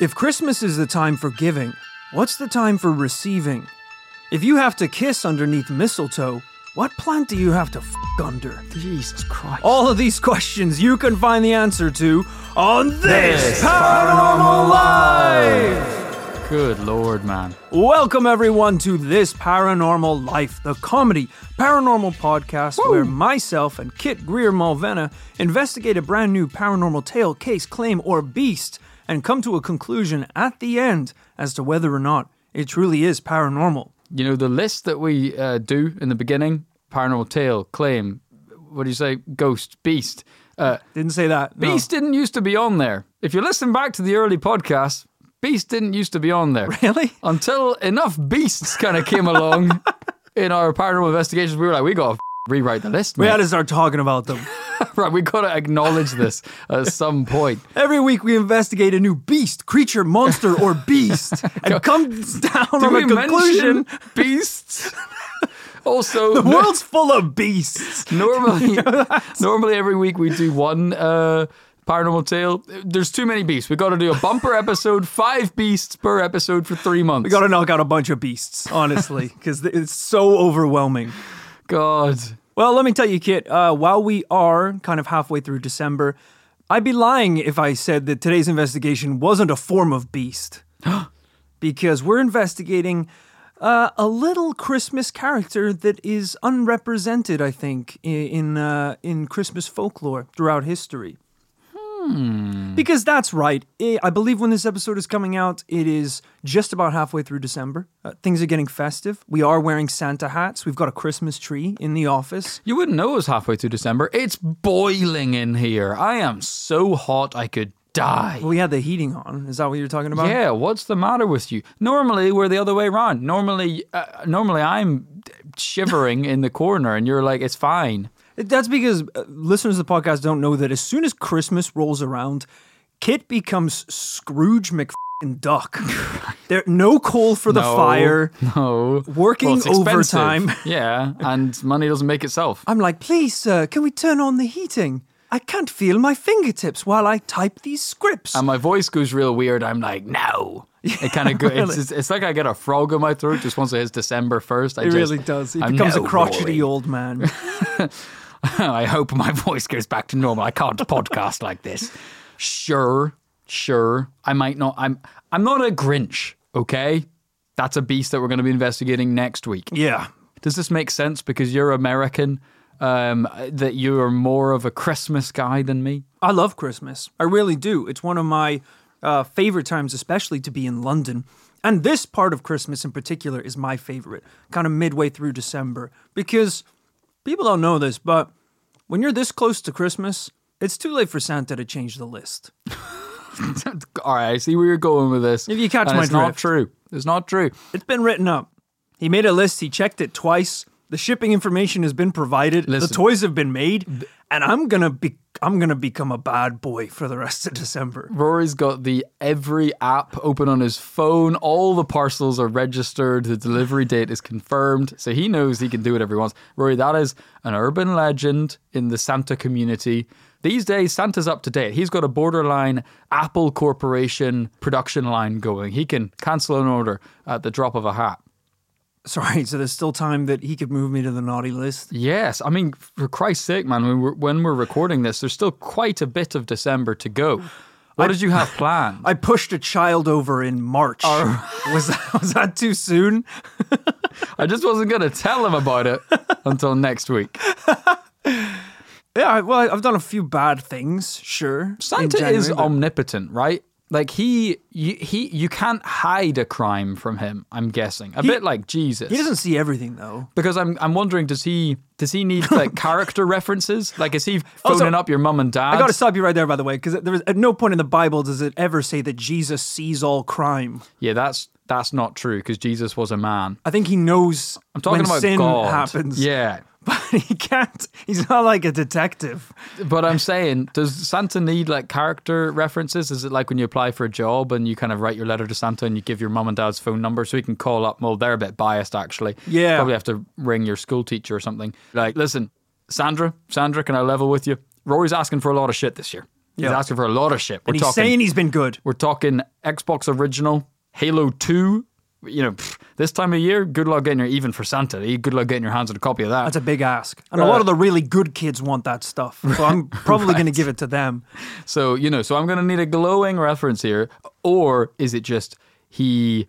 If Christmas is the time for giving, what's the time for receiving? If you have to kiss underneath mistletoe, what plant do you have to f under? Jesus Christ. All of these questions you can find the answer to on this, This Paranormal Life! Good lord, man. Welcome everyone to This Paranormal Life, the comedy paranormal podcast where myself and Kit Grier Mulvenna investigate a brand new paranormal tale, case, claim, or beast and come to a conclusion at the end as to whether or not it truly is paranormal. You know, the list that we uh, do in the beginning paranormal tale, claim, what do you say? Ghost, beast. Uh, Didn't say that. no. Beast didn't used to be on there. If you listen back to the early podcasts, Beast didn't used to be on there. Really? Until enough beasts kind of came along in our paranormal investigations, we were like, we got rewrite the list. We mate. had to start talking about them. right, we got to acknowledge this at some point. Every week we investigate a new beast, creature, monster, or beast and come down Do on a conclusion. beasts? also, The world's full of beasts. normally, normally every week we do one uh, paranormal tale. There's too many beasts. We got to do a bumper episode, five beasts per episode for three months. We got to knock out a bunch of beasts, honestly, because it's so overwhelming. God. Well, let me tell you, Kit, uh, while we are kind of halfway through December, I'd be lying if I said that today's investigation wasn't a form of beast. because we're investigating uh, a little Christmas character that is unrepresented, I think, in, uh, in Christmas folklore throughout history. Because that's right. I believe when this episode is coming out, it is just about halfway through December. Uh, things are getting festive. We are wearing Santa hats. We've got a Christmas tree in the office. You wouldn't know it was halfway through December. It's boiling in here. I am so hot I could die. We had the heating on. Is that what you're talking about? Yeah, what's the matter with you? Normally we're the other way around. Normally, uh, normally I'm shivering in the corner, and you're like, "It's fine." That's because uh, listeners of the podcast don't know that as soon as Christmas rolls around, Kit becomes Scrooge McFing Duck. there, no coal for the No, fire. No, Working Well, overtime. Yeah, and money doesn't make itself. I'm like, please, sir, can we turn on the heating? I can't feel my fingertips while I type these scripts. And my voice goes real weird. I'm like, no. It kind of go. really. it's, it's like I get a frog in my throat just once it hits December first. I it just, really does. He I'm becomes a crotchety Rory. old man. I hope my voice goes back to normal. I can't podcast like this. Sure, sure. I might not. I'm. I'm not a Grinch. Okay, that's a beast that we're going to be investigating next week. yeah. Does this make sense? Because you're American, um, that you are more of a Christmas guy than me. I love Christmas. I really do. It's one of my uh, favorite times, especially to be in London. And this part of Christmas in particular is my favorite, kind of midway through December, because people don't know this, but when you're this close to Christmas, it's too late for Santa to change the list. All right, I see where you're going with this. If you catch And my it's not true. It's not true. It's been written up. He made a list, he checked it twice. The shipping information has been provided. Listen. the toys have been made, and I'm to be I'm to become a bad boy for the rest of December. Rory's got the Evri app open on his phone. All the parcels are registered. The delivery date is confirmed. So he knows he can do whatever he wants. Rory, that is an urban legend in the Santa community. These days, Santa's up to date. He's got a borderline Apple Corporation production line going. He can cancel an order at the drop of a hat. Sorry, so there's still time that he could move me to the naughty list. Yes, I mean, for Christ's sake, man, when we're, when we're recording this, there's still quite a bit of December to go. What did you have planned? I pushed a child over in March. was that, was that too soon? I just wasn't going to tell him about it until next week. Yeah, well, I've done a few bad things, sure. Santa January, is but- omnipotent, right? Like he, you, he, you can't hide a crime from him. I'm guessing a bit like Jesus. He doesn't see everything though. because I'm, I'm wondering, does he, does he need like character references? Like, is he Also, phoning up your mum and dad? I got to stop you right there, by the way, because there was at no point in the Bible does it ever say that Jesus sees all crime. yeah, that's that's not true because Jesus was a man. I think he knows I'm talking when about sin God. happens. Yeah, but he can't. He's not like a detective. But I'm saying, does Santa need like character references? Is it like when you apply for a job and you kind of write your letter to Santa and you give your mum and dad's phone number so he can call up? Well, they're a bit biased actually. Yeah. Probably have to ring your school teacher or something. Like, listen, Sandra, Sandra, can I level with you? Rory's asking for a lot of shit this year. He's Yeah. asking for a lot of shit. We're And he's talking saying he's been good. we're talking Xbox original, Halo 2. You know, pff, this time of year, good luck getting your even for Santa. Good luck getting your hands on a copy of that. That's a big ask. And a lot of the really good kids want that stuff. So I'm probably going to give it to them. So, you know, so I'm going to need a glowing reference here. Or is it just he,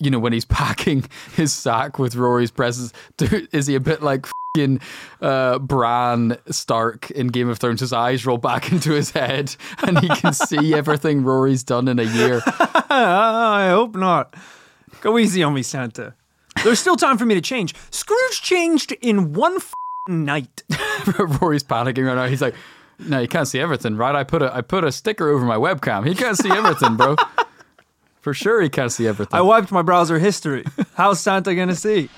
you know, when he's packing his sack with Rory's presents, do, is he a bit like fing uh, Bran Stark in Game of Thrones? His eyes roll back into his head and he can see everything Rory's done in a year. I hope not. Go easy on me, Santa. There's still time for me to change. Scrooge changed in one f- night. Rory's panicking right now. He's like, no, you can't see everything, right? I put a I put a sticker over my webcam. He can't see everything, bro. For sure, he can't see everything. I wiped my browser history. How's Santa gonna see?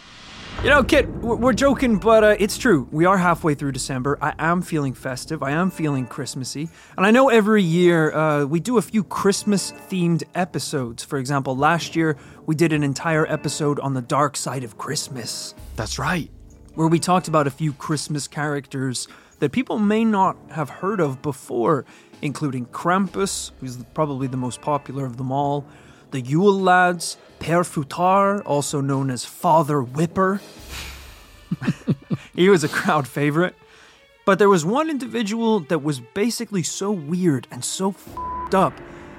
You know, Kit, we're we're joking, but uh, it's true. We are halfway through December. I am feeling festive. I am feeling Christmassy. And I know every year uh, we do a few Christmas themed episodes. For example, last year we did an entire episode on the dark side of Christmas, That's right. where we talked about a few Christmas characters that people may not have heard of before, including Krampus, who's probably the most popular of them all, the Yule Lads, Père Fouettard, also known as Father Whipper. he was a crowd favorite. But there was one individual that was basically so weird and so fed up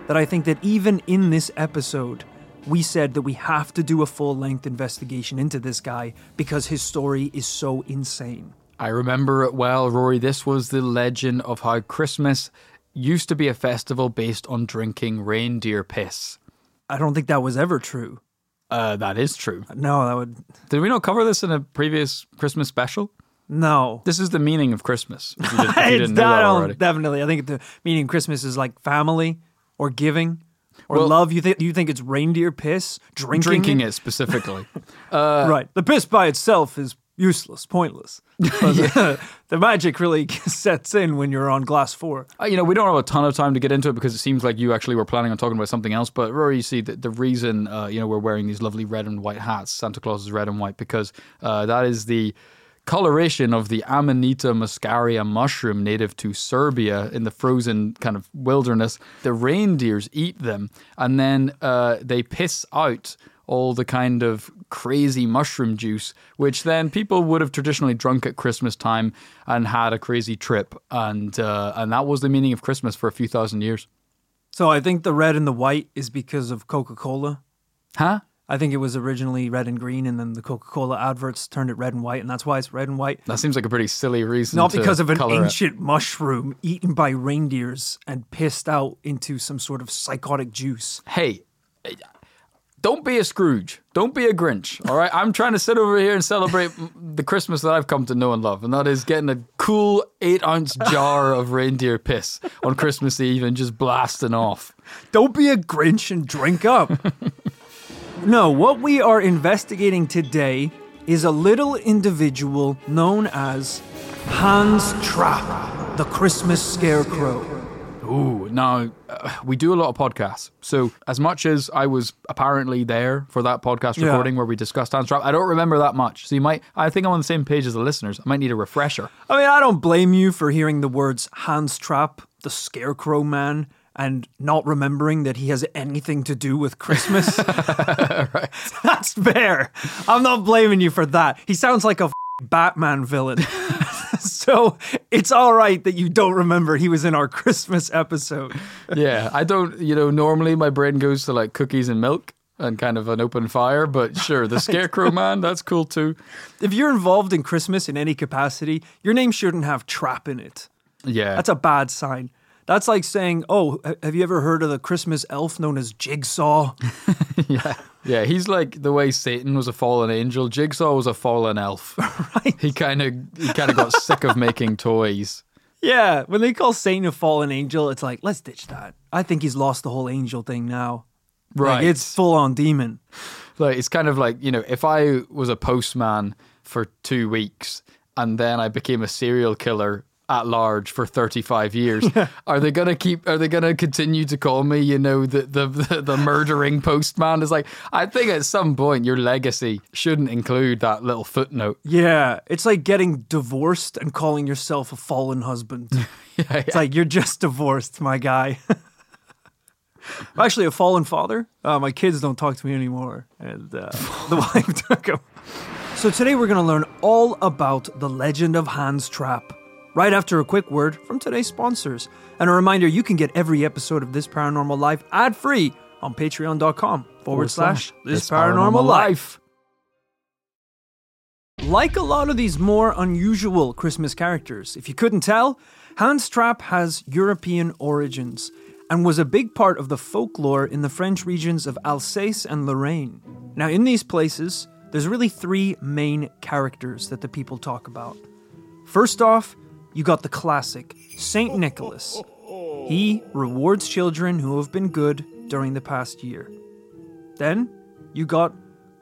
that I think that even in this episode, we said that we have to do a full length investigation into this guy because his story is so insane. I remember it well, Rory. This was the legend of how Christmas used to be a festival based on drinking reindeer piss. I don't think that was ever true. Uh, that is true. No, that would. Did we not cover this in a previous Christmas special? No. This is the meaning of Christmas. If you, did, if you didn't know that um, already. definitely. I think the meaning of Christmas is like family or giving or Well- love. You think you think it's reindeer piss? Drinking, Drinking it specifically. right. The piss by itself is useless, pointless. The, the magic really sets in when you're on glass four. Uh, you know, we don't have a ton of time to get into it because it seems like you actually were planning on talking about something else. But Rory, you see, the, the reason uh, you know we're wearing these lovely red and white hats, Santa Claus is red and white, because uh, that is the coloration of the Amanita muscaria mushroom native to Siberia in the frozen kind of wilderness. The reindeers eat them, and then uh, they piss out all the kind of crazy mushroom juice, which then people would have traditionally drunk at Christmas time and had a crazy trip, and uh, and that was the meaning of Christmas for a few thousand years. So I think the red and the white is because of Coca Cola. Huh? I think it was originally red and green, and then the Coca Cola adverts turned it red and white, and that's why it's red and white. That seems like a pretty silly reason. Not because of an color it. ancient mushroom eaten by reindeers and pissed out into some sort of psychotic juice. Hey, don't be a Scrooge. Don't be a Grinch. All right, I'm trying to sit over here and celebrate the Christmas that I've come to know and love, and that is getting a cool eight ounce jar of reindeer piss on Christmas Eve and just blasting off. Don't be a Grinch and drink up. no, what we are investigating today is a little individual known as Hans Trapp, the Christmas Scarecrow. Ooh, now uh, we do a lot of podcasts. So as much as I was apparently there for that podcast Yeah. recording where we discussed Hans Trapp, I don't remember that much. So you might, I think I'm on the same page as the listeners. I might need a refresher. I mean, I don't blame you for hearing the words Hans Trapp, the Scarecrow Man, and not remembering that he has anything to do with Christmas. That's fair. I'm not blaming you for that. He sounds like a f- Batman villain. so it's all right that you don't remember he was in our Christmas episode. yeah, I don't, you know, normally my brain goes to like cookies and milk and kind of an open fire, but sure, the Scarecrow Man, that's cool too. If you're involved in Christmas in any capacity, your name shouldn't have trap in it. Yeah. That's a bad sign. That's like saying, "Oh, have you ever heard of the Christmas elf known as Jigsaw?" yeah. Yeah, he's like the way Satan was a fallen angel, Jigsaw was a fallen elf. right? He kind of he kind of got sick of making toys. Yeah, when they call Satan a fallen angel, it's like, let's ditch that. I think he's lost the whole angel thing now. Like, Right. it's full on demon. Like it's kind of like, you know, if I was a postman for 2 weeks and then I became a serial killer at large for 35 years. Are they gonna keep? Are they gonna continue to call me? You know, the the the, the murdering postman is like. I think at some point your legacy shouldn't include that little footnote. Yeah, it's like getting divorced and calling yourself a fallen husband. Yeah, It's like you're just divorced, my guy. I'm actually a fallen father. Uh, my kids don't talk to me anymore, and uh, the wife took them. So today we're going to learn all about the legend of Hans Trapp. Right after a quick word from today's sponsors, and a reminder: you can get every episode of This Paranormal Life ad free on Patreon.com forward slash This Paranormal Life. Like a lot of these more unusual Christmas characters, if you couldn't tell, Hans Trapp has European origins and was a big part of the folklore in the French regions of Alsace and Lorraine. Now, in these places, there's really three main characters that the people talk about. First off, you got the classic Saint Nicholas. He rewards children who have been good during the past year. Then you got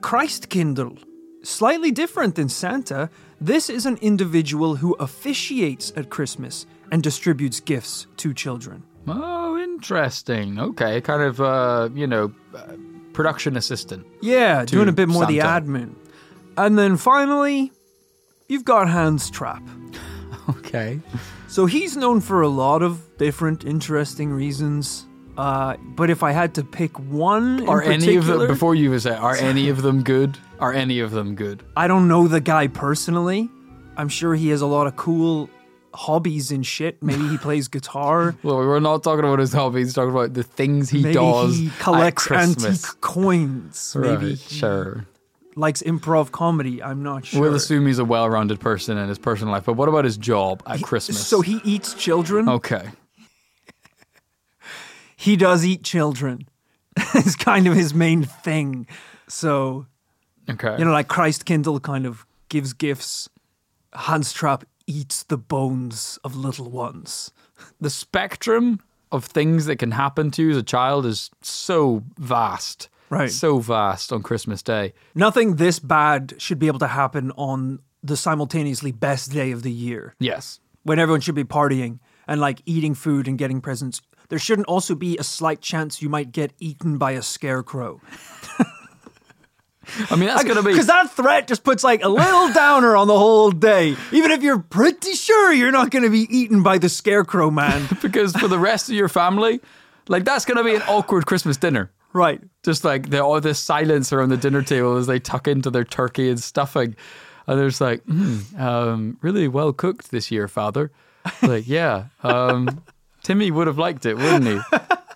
Christkindl. Slightly different than Santa, this is an individual who officiates at Christmas and distributes gifts to children. Oh, interesting. Okay, kind of, uh, you know, uh, production assistant. Yeah, doing a bit more the admin. And then finally, you've got Hans Trapp. Okay. So he's known for a lot of different interesting reasons. Uh, but if I had to pick one, in Are any of them before you was say are any of them good? Are any of them good? I don't know the guy personally. I'm sure he has a lot of cool hobbies and shit. Maybe he plays guitar. Well, we're not talking about his hobbies. He's talking about the things he Maybe does. he collects antique coins. Maybe Right, he sure. Likes improv comedy. I'm not sure. We'll assume he's a well-rounded person in his personal life. But what about his job at Christmas? So he eats children. okay. He does eat children. it's kind of his main thing. So Okay. you know, like Christkindl kind of gives gifts. Hans Trapp eats the bones of little ones. the spectrum of things that can happen to you as a child is so vast. Right. So vast on Christmas Day. Nothing this bad should be able to happen on the simultaneously best day of the year Yes. when everyone should be partying and like eating food and getting presents. There shouldn't also be a slight chance you might get eaten by a scarecrow. I mean, that's going to be. Because that threat just puts like a little downer on the whole day. Even if you're pretty sure you're not going to be eaten by the scarecrow man. Because for the rest of your family, like, that's going to be an awkward Christmas dinner. Right. Just like the, all this silence around the dinner table as they tuck into their turkey and stuffing. And there's like, mm, um, really well cooked this year, Father. Like, yeah. Um, Timmy would have liked it, wouldn't he?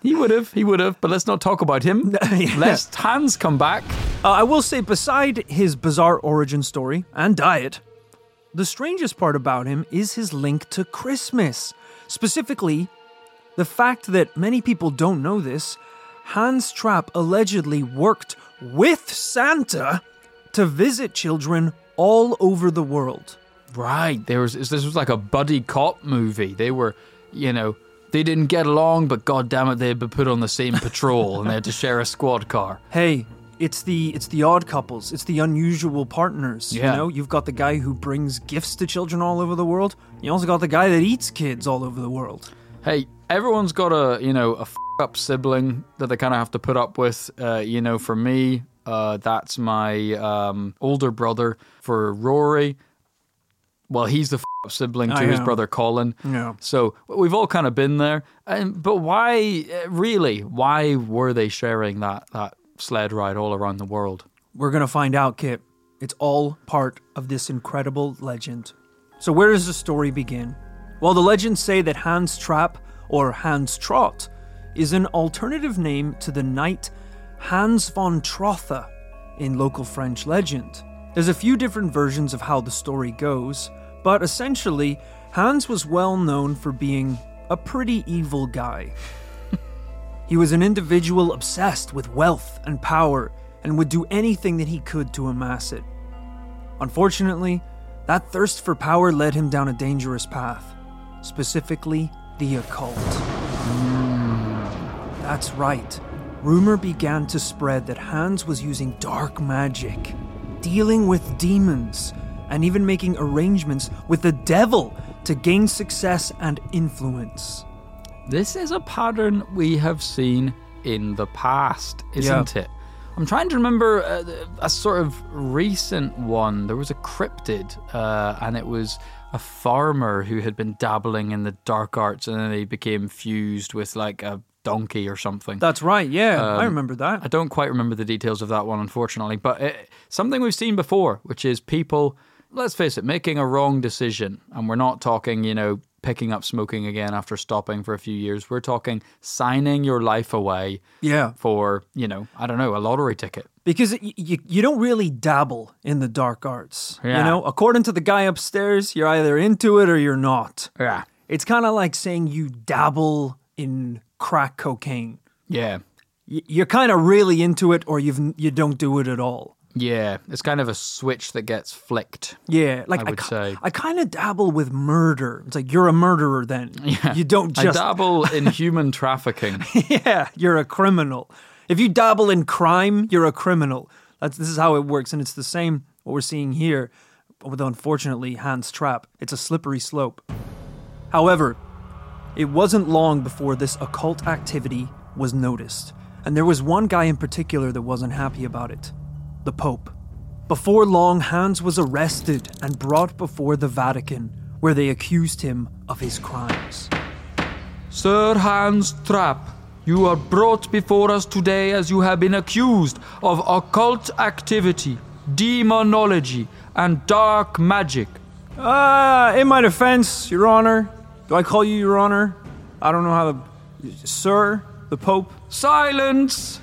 He would have. He would have. But let's not talk about him. Let's Hans come back. Uh, I will say, beside his bizarre origin story and diet, the strangest part about him is his link to Christmas. Specifically, the fact that many people don't know this Hans Trapp allegedly worked with Santa to visit children all over the world. Right. There was this was like a buddy cop movie. They were, you know, they didn't get along, but god damn it, they'd been put on the same patrol and they had to share a squad car. Hey, it's the it's the odd couples. It's the unusual partners. Yeah. You know, you've got the guy who brings gifts to children all over the world. You also got the guy that eats kids all over the world. Hey, everyone's got a you know a f- up sibling that they kind of have to put up with. Uh, you know, for me, uh, that's my um, older brother. For Rory, well, he's the f- up sibling to I his know. brother Colin. Yeah. So we've all kind of been there. And but why uh, really? Why were they sharing that that sled ride all around the world? We're gonna find out, Kit. It's all part of this incredible legend. So where does the story begin? Well, the legends say that Hans Trapp, or Hans Trott, is an alternative name to the knight Hans von Trotha in local French legend. There's a few different versions of how the story goes, but essentially, Hans was well known for being a pretty evil guy. He was an individual obsessed with wealth and power and would do anything that he could to amass it. Unfortunately, that thirst for power led him down a dangerous path, specifically the occult. That's right. Rumor began to spread that Hans was using dark magic, dealing with demons, and even making arrangements with the devil to gain success and influence. This is a pattern we have seen in the past, isn't it? I'm trying to remember a, a, sort of recent one. There was a cryptid, uh, and it was a farmer who had been dabbling in the dark arts, and then he became fused with like a donkey or something. That's right. Yeah, I Um, remember that. I don't quite remember the details of that one, unfortunately, but it, something we've seen before, which is people, let's face it, making a wrong decision. And we're not talking, you know, picking up smoking again after stopping for a few years. We're talking signing your life away yeah, for, you know, I don't know, a lottery ticket. because you you don't really dabble in the dark arts. Yeah. You know, according to the guy upstairs, you're either into it or you're not. Yeah. It's kind of like saying you dabble in crack cocaine. Yeah. Y- You're kind of really into it, or you've you don't do it at all. Yeah. It's kind of a switch that gets flicked. Yeah, like I I, would say. I kind of dabble with murder. It's like you're a murderer then. Yeah. You don't I just dabble in human trafficking. yeah, you're a criminal. If you dabble in crime, you're a criminal. That's this is how it works, and it's the same what we're seeing here with unfortunately Hans Trapp. It's a slippery slope. However, it wasn't long before this occult activity was noticed, and there was one guy in particular that wasn't happy about it the Pope. Before long, Hans was arrested and brought before the Vatican, where they accused him of his crimes. Sir Hans Trapp, you are brought before us today as you have been accused of occult activity, demonology, and dark magic. Uh, in my defense, Your Honor, do I call you Your Honor? I don't know how to. Sir, the Pope? Silence!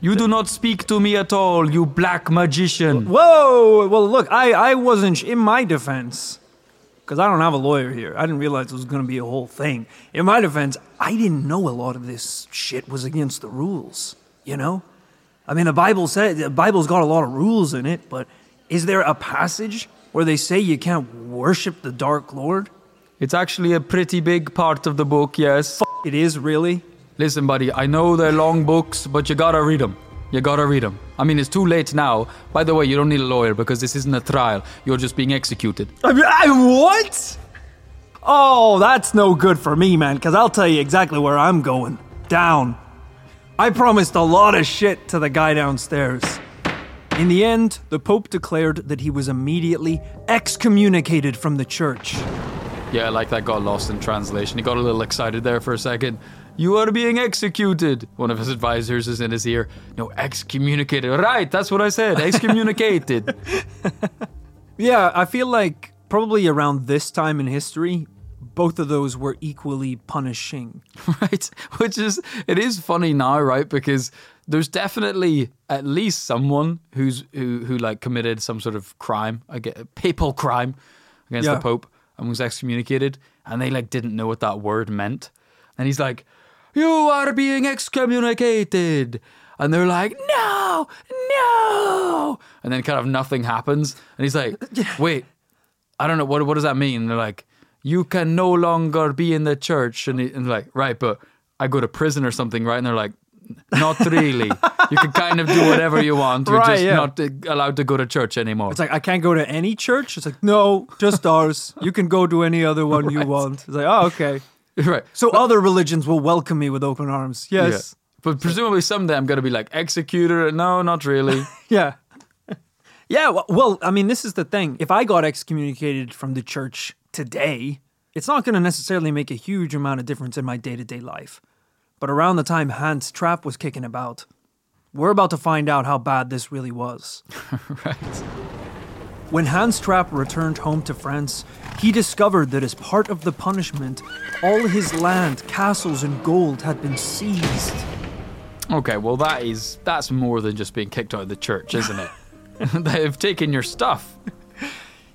You do not speak to me at all, you black magician. Whoa! Well, look, I, I wasn't in my defense. Because I don't have a lawyer here. I didn't realize it was going to be a whole thing. In my defense, I didn't know a lot of this shit was against the rules. You know? I mean, the Bible said the Bible's got a lot of rules in it, but is there a passage where they say you can't worship the Dark Lord? It's actually a pretty big part of the book, yes. It is really. Listen, buddy, I know they're long books, but you gotta read them. You gotta read them. I mean, it's too late now. By the way, you don't need a lawyer because this isn't a trial. You're just being executed. I, mean, I what? Oh, that's no good for me, man, because I'll tell you exactly where I'm going. Down. I promised a lot of shit to the guy downstairs. In the end, the Pope declared that he was immediately excommunicated from the church. Yeah, like that got lost in translation. He got a little excited there for a second. You are being executed. One of his advisors is in his ear. No, excommunicated. Right, that's what I said. Excommunicated. Yeah, I feel like probably around this time in history, both of those were equally punishing. right? Which is, it is funny now, right? Because there's definitely at least someone who's who who like committed some sort of crime, I get papal crime against Yeah. the Pope and was excommunicated, and they like didn't know what that word meant, and he's like, "You are being excommunicated." And they're like, no, no. And then kind of nothing happens. And he's like, wait, I don't know. What, what does that mean? And they're like, you can no longer be in the church. And, he, and like, right, but I go to prison or something, right? And they're like, not really. you can kind of do whatever you want. You're Right, just yeah. not uh, allowed to go to church anymore. It's like I can't go to any church. It's like no, just ours. You can go to any other one you want. It's like oh okay. right. So other religions will welcome me with open arms. Yeah. Yes. But presumably someday I'm going to be like, executed. No, not really. Yeah. Yeah. Well, well, I mean, this is the thing. If I got excommunicated from the church today, it's not going to necessarily make a huge amount of difference in my day to day life. But around the time Hans Trapp was kicking about, we're about to find out how bad this really was. right. When Hans Trapp returned home to France, he discovered that as part of the punishment, all his land, castles, and gold had been seized. Okay, well that is that's more than just being kicked out of the church, isn't it? They've taken your stuff.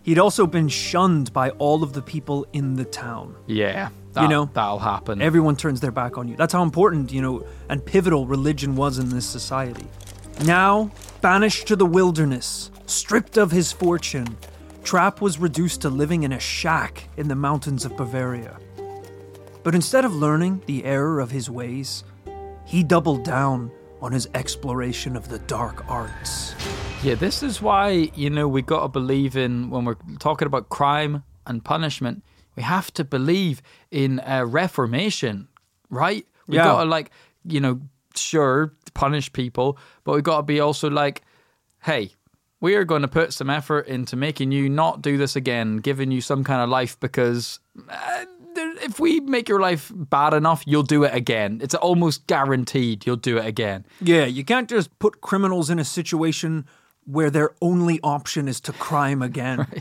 He'd also been shunned by all of the people in the town. Yeah, that, know, that'll happen. Everyone turns their back on you. That's how important, you know, and pivotal religion was in this society. Now, banished to the wilderness, stripped of his fortune, Trapp was reduced to living in a shack in the mountains of Bavaria. But instead of learning the error of his ways, he doubled down on his exploration of the dark arts. yeah, this is why you know we got to believe in when we're talking about crime and punishment. we have to believe in a reformation, right? We Yeah. gotta like, you know, sure, punish people, but we gotta be also like, hey, we are going to put some effort into making you not do this again, giving you some kind of life because uh, if we make your life bad enough, you'll do it again. It's almost guaranteed you'll do it again. Yeah, you can't just put criminals in a situation where their only option is to crime again.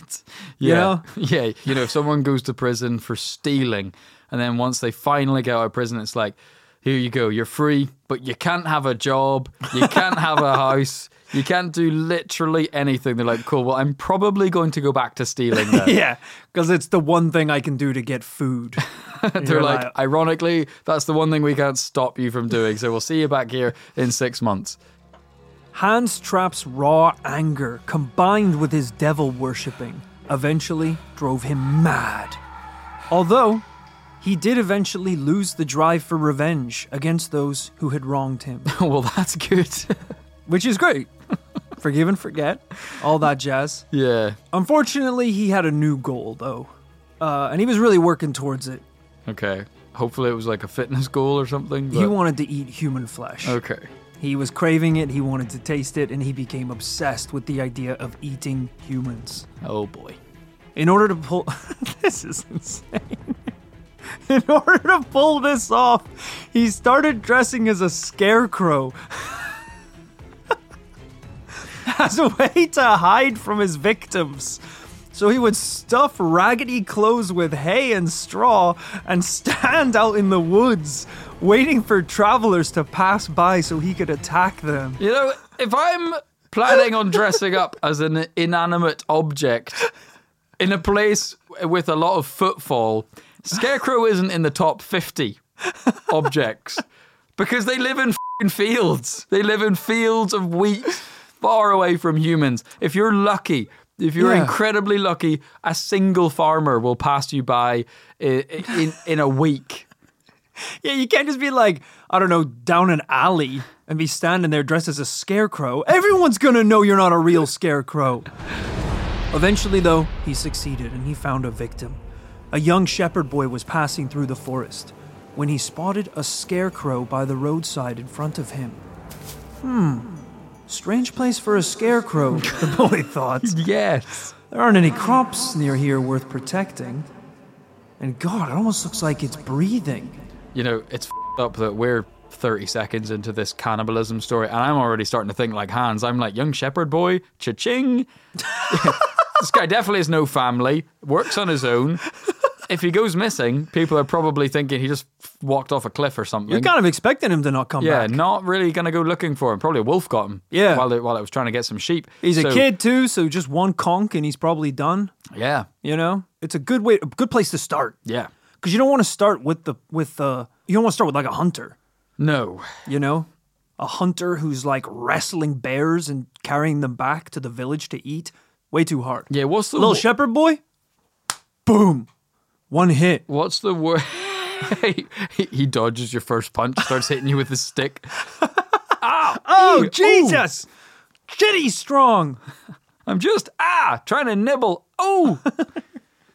You yeah, know? yeah. You know, if someone goes to prison for stealing, and then once they finally get out of prison, it's like, here you go, you're free, but you can't have a job, you can't have a house, you can't do literally anything. They're like, cool. Well, I'm probably going to go back to stealing. Then. yeah, because it's the one thing I can do to get food. They're like, like- ironically, that's the one thing we can't stop you from doing. So we'll see you back here in six months. Hans Trapp's raw anger, combined with his devil worshipping, eventually drove him mad. Although, he did eventually lose the drive for revenge against those who had wronged him, well, that's good. which is great. Forgive and forget, all that jazz. yeah. Unfortunately, he had a new goal, though, uh, and he was really working towards it. Okay. Hopefully, it was like a fitness goal or something. He wanted to eat human flesh. Okay. He was craving it, he wanted to taste it, and he became obsessed with the idea of eating humans. Oh boy. In order to pull. this is insane. In order to pull this off, he started dressing as a scarecrow. as a way to hide from his victims. So he would stuff raggedy clothes with hay and straw and stand out in the woods, waiting for travelers to pass by so he could attack them. You know, if I'm planning on dressing up as an inanimate object in a place with a lot of footfall, Scarecrow isn't in the top 50 objects because they live in fields. They live in fields of wheat far away from humans. If you're lucky, if you're Yeah. incredibly lucky, a single farmer will pass you by i- i- in, in a week. Yeah, you can't just be like, I don't know, down an alley and be standing there dressed as a scarecrow. Everyone's gonna know you're not a real scarecrow. Eventually, though, he succeeded and he found a victim. A young shepherd boy was passing through the forest when he spotted a scarecrow by the roadside in front of him. Hmm, strange place for a scarecrow, the boy thought. Yes. There aren't any crops near here worth protecting. And God, it almost looks like it's breathing. you know, it's f***ed up that we're 30 seconds into this cannibalism story, and I'm already starting to think like Hans. I'm like, young shepherd boy, cha-ching. this guy definitely has no family, works on his own. If he goes missing, people are probably thinking he just walked off a cliff or something. You're kind of expecting him to not come yeah, back. not really going to go looking for him. Probably a wolf got him. Yeah. While it, while it was trying to get some sheep. He's a kid too, so just one conk and he's probably done. Yeah. You know, it's a good way, a good place to start Yeah. because you don't want to start with the with uh you don't want to start with like a hunter. No. You know, a hunter who's like wrestling bears and carrying them back to the village to eat. Way too hard. Yeah. What's the Little shepherd boy. Boom, one hit. What's the word? he, dodges your first punch, starts hitting you with his stick. Oh Ew, Jesus! Shit, he's strong. I'm just ah trying to nibble. Oh.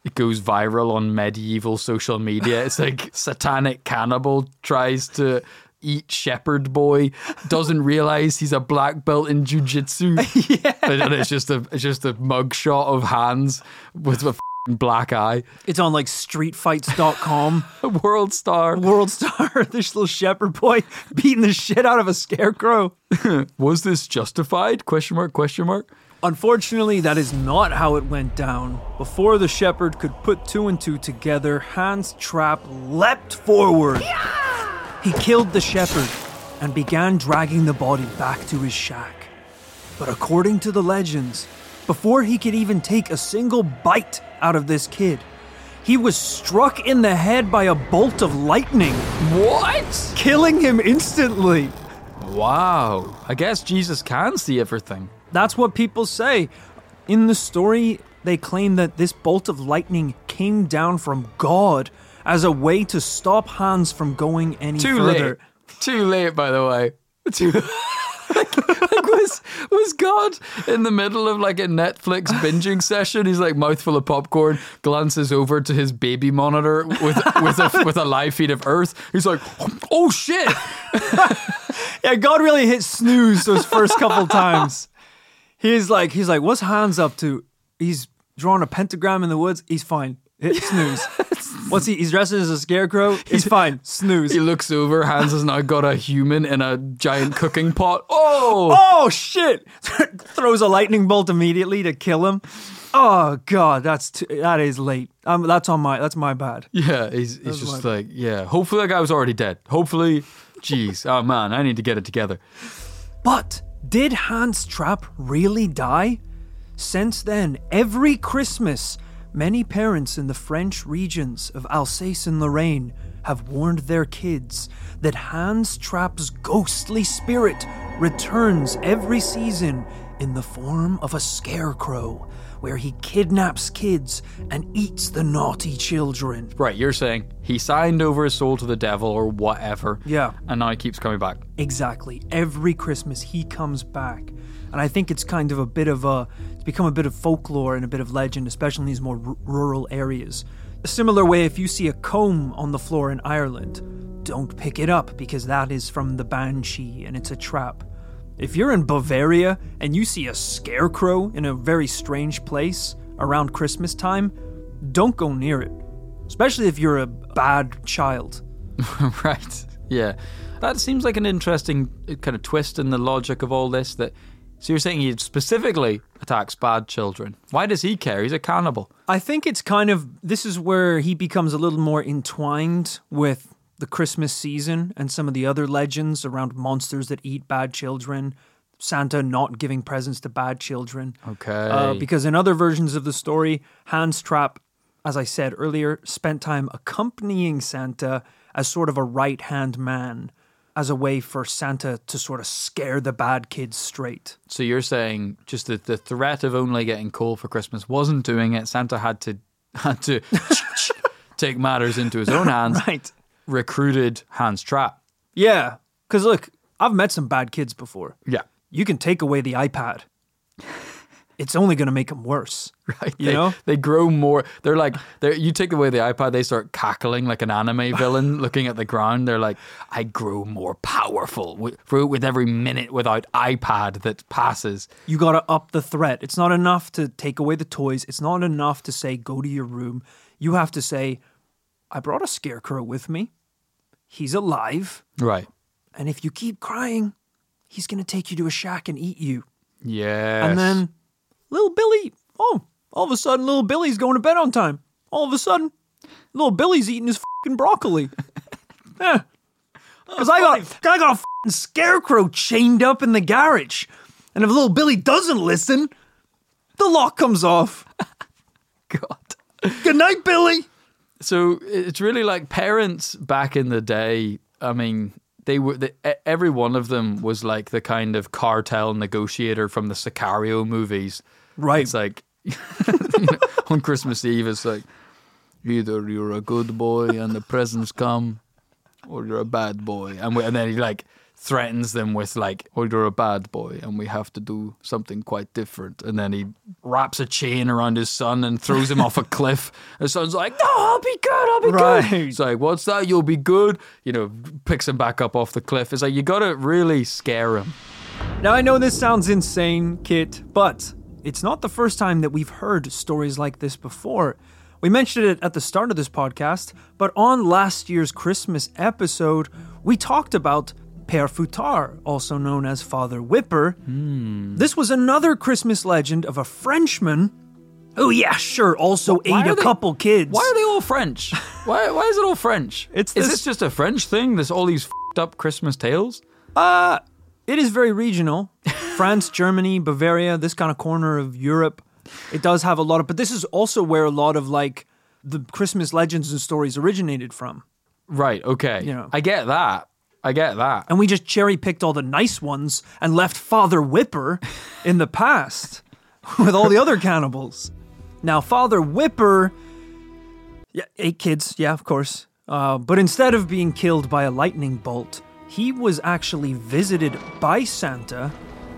It goes viral on medieval social media. It's like satanic cannibal tries to eat shepherd boy, doesn't realize he's a black belt in jujitsu. yeah. And it's just a it's just a mugshot of Hans with a black eye. It's on like streetfights.com. A world star. World star, this little shepherd boy beating the shit out of a scarecrow. Was this justified? Question mark, question mark. Unfortunately, that is not how it went down. Before the shepherd could put two and two together, Hans Trapp leapt forward. He killed the shepherd and began dragging the body back to his shack. But according to the legends, before he could even take a single bite out of this kid, he was struck in the head by a bolt of lightning, What? killing him instantly. Wow. I guess Jesus can see everything. That's what people say. In the story, they claim that this bolt of lightning came down from God as a way to stop Hans from going any Too further. late. Too late, by the way. Too. like, like, what was was God in the middle of like a Netflix binging session. He's like mouthful of popcorn, glances over to his baby monitor with with a with a live feed of Earth. He's like, "Oh shit!" Yeah, God really hit snooze those first couple times. He's like, he's like, what's Hans up to? He's drawing a pentagram in the woods. He's fine. Hit snooze. What's he? He's dressed as a scarecrow. He's fine. Snooze. He looks over. Hans has now got a human in a giant cooking pot. Oh, Oh shit! Throws a lightning bolt immediately to kill him. Oh god, that's too, that is late. Um, that's on my that's my bad. yeah. He's he's just like, yeah. Hopefully that guy was already dead. Hopefully, jeez. Oh man, I need to get it together. But did Hans Trapp really die? Since then, every Christmas, many parents in the French regions of Alsace and Lorraine have warned their kids that Hans Trapp's ghostly spirit returns every season in the form of a scarecrow, where he kidnaps kids and eats the naughty children. Right, you're saying he signed over his soul to the devil or whatever. Yeah. And now he keeps coming back. Exactly. Every Christmas he comes back. And I think it's kind of a bit of a it's become a bit of folklore and a bit of legend, especially in these more r- rural areas. A similar way if you see a comb on the floor in Ireland, don't pick it up because that is from the banshee and it's a trap. If you're in Bavaria and you see a scarecrow in a very strange place around Christmas time, don't go near it. Especially if you're a bad child. right. Yeah. That seems like an interesting uh, kind of twist in the logic of all this that so you're saying he specifically attacks bad children. Why does he care? He's a cannibal. I think it's kind of this is where he becomes a little more entwined with the Christmas season and some of the other legends around monsters that eat bad children, Santa not giving presents to bad children. Okay. Uh, because in other versions of the story, Hans Trapp, as I said earlier, spent time accompanying Santa as sort of a right hand man, as a way for Santa to sort of scare the bad kids straight. so you're saying just that the threat of only getting coal for Christmas wasn't doing it. Santa had to had to take matters into his own hands. Right. Recruited Hans Trapp. Yeah. Because look, I've met some bad kids before. Yeah. you can take away the iPad. It's only going to make them worse. Right. You they, know? they grow more. They're like, they're, you take away the iPad, they start cackling like an anime villain looking at the ground. They're like, I grow more powerful with, for, with every minute without iPad that passes. You got to up the threat. It's not enough to take away the toys. It's not enough to say, go to your room. You have to say, I brought a scarecrow with me. He's alive. Right. And if you keep crying, he's going to take you to a shack and eat you. Yes. And then little Billy, oh, all of a sudden, little Billy's going to bed on time. All of a sudden, little Billy's eating his fucking broccoli. yeah. Because I got, I got a fucking scarecrow chained up in the garage. And if little Billy doesn't listen, the lock comes off. God. Good night, Billy. So it's really like parents back in the day. I mean, they were the, every one of them was like the kind of cartel negotiator from the Sicario movies. Right. It's like you know, on Christmas Eve, it's like either you're a good boy and the presents come, or you're a bad boy, and we, and then he like threatens them with like, "Oh, you're a bad boy and we have to do something quite different, and then he wraps a chain around his son and throws him off a cliff. His son's like, no, I'll be good, I'll be Right. good. He's like, what's that? You'll be good. You know, picks him back up off the cliff. It's like you gotta really scare him. Now, I know this sounds insane, Kit, but it's not the first time that we've heard stories like this before. We mentioned it at the start of this podcast, but on last year's Christmas episode, we talked about Père Fouettard, also known as Father Whipper. This was another Christmas legend of a Frenchman Oh yeah, sure, also Why ate a they- couple kids. Why are they all French? Why, why is it all French? It's is this- this just a French thing? There's all these fed up Christmas tales? Uh, it is very regional. France, Germany, Bavaria, this kind of corner of Europe. It does have a lot of, but this is also where a lot of like the Christmas legends and stories originated from. Right, okay. Yeah. I get that. I get that. And we just cherry picked all the nice ones and left Father Whipper in the past with all the other cannibals. Now, Father Whipper, yeah, eight kids, yeah, of course. Uh, but instead of being killed by a lightning bolt, he was actually visited by Santa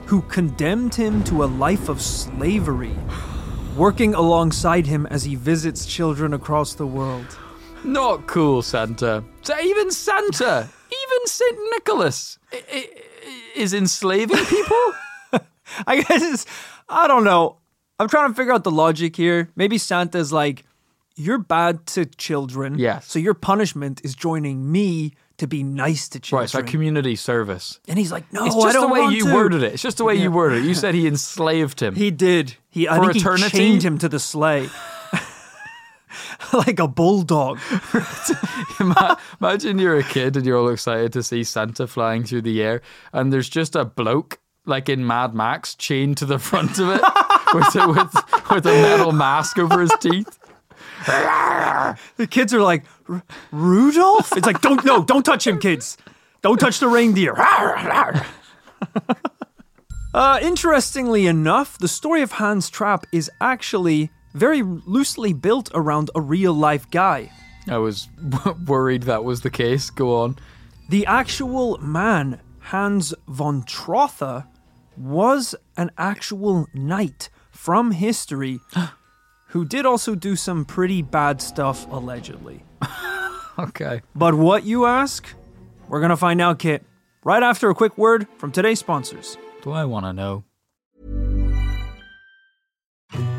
who condemned him to a life of slavery, working alongside him as he visits children across the world. Not cool, Santa. So even Santa, even St. Nicholas, i- i- i- is enslaving people? I guess it's, I don't know. I'm trying to figure out the logic here. Maybe Santa's like, you're bad to children. Yes. So your punishment is joining me to be nice to children. right, it's like community service. and he's like, no, It's I just the way you to." worded it. It's just the way you worded it. You said he enslaved him. He did. He, I For think eternity? he chained him to the sleigh. like a bulldog. Imagine you're a kid and you're all excited to see Santa flying through the air, and there's just a bloke like in Mad Max chained to the front of it with a, with with a metal mask over his teeth. The kids are like, "R- Rudolph? It's like, don't, no, don't touch him, kids. Don't touch the reindeer. uh, interestingly enough, the story of Hans Trapp is actually very loosely built around a real life guy. I was worried that was the case. Go on. The actual man, Hans von Trotha, was an actual knight from history who did also do some pretty bad stuff, allegedly. Okay. But what you ask? We're gonna find out, Kit, right after a quick word from today's sponsors. Do I want to know?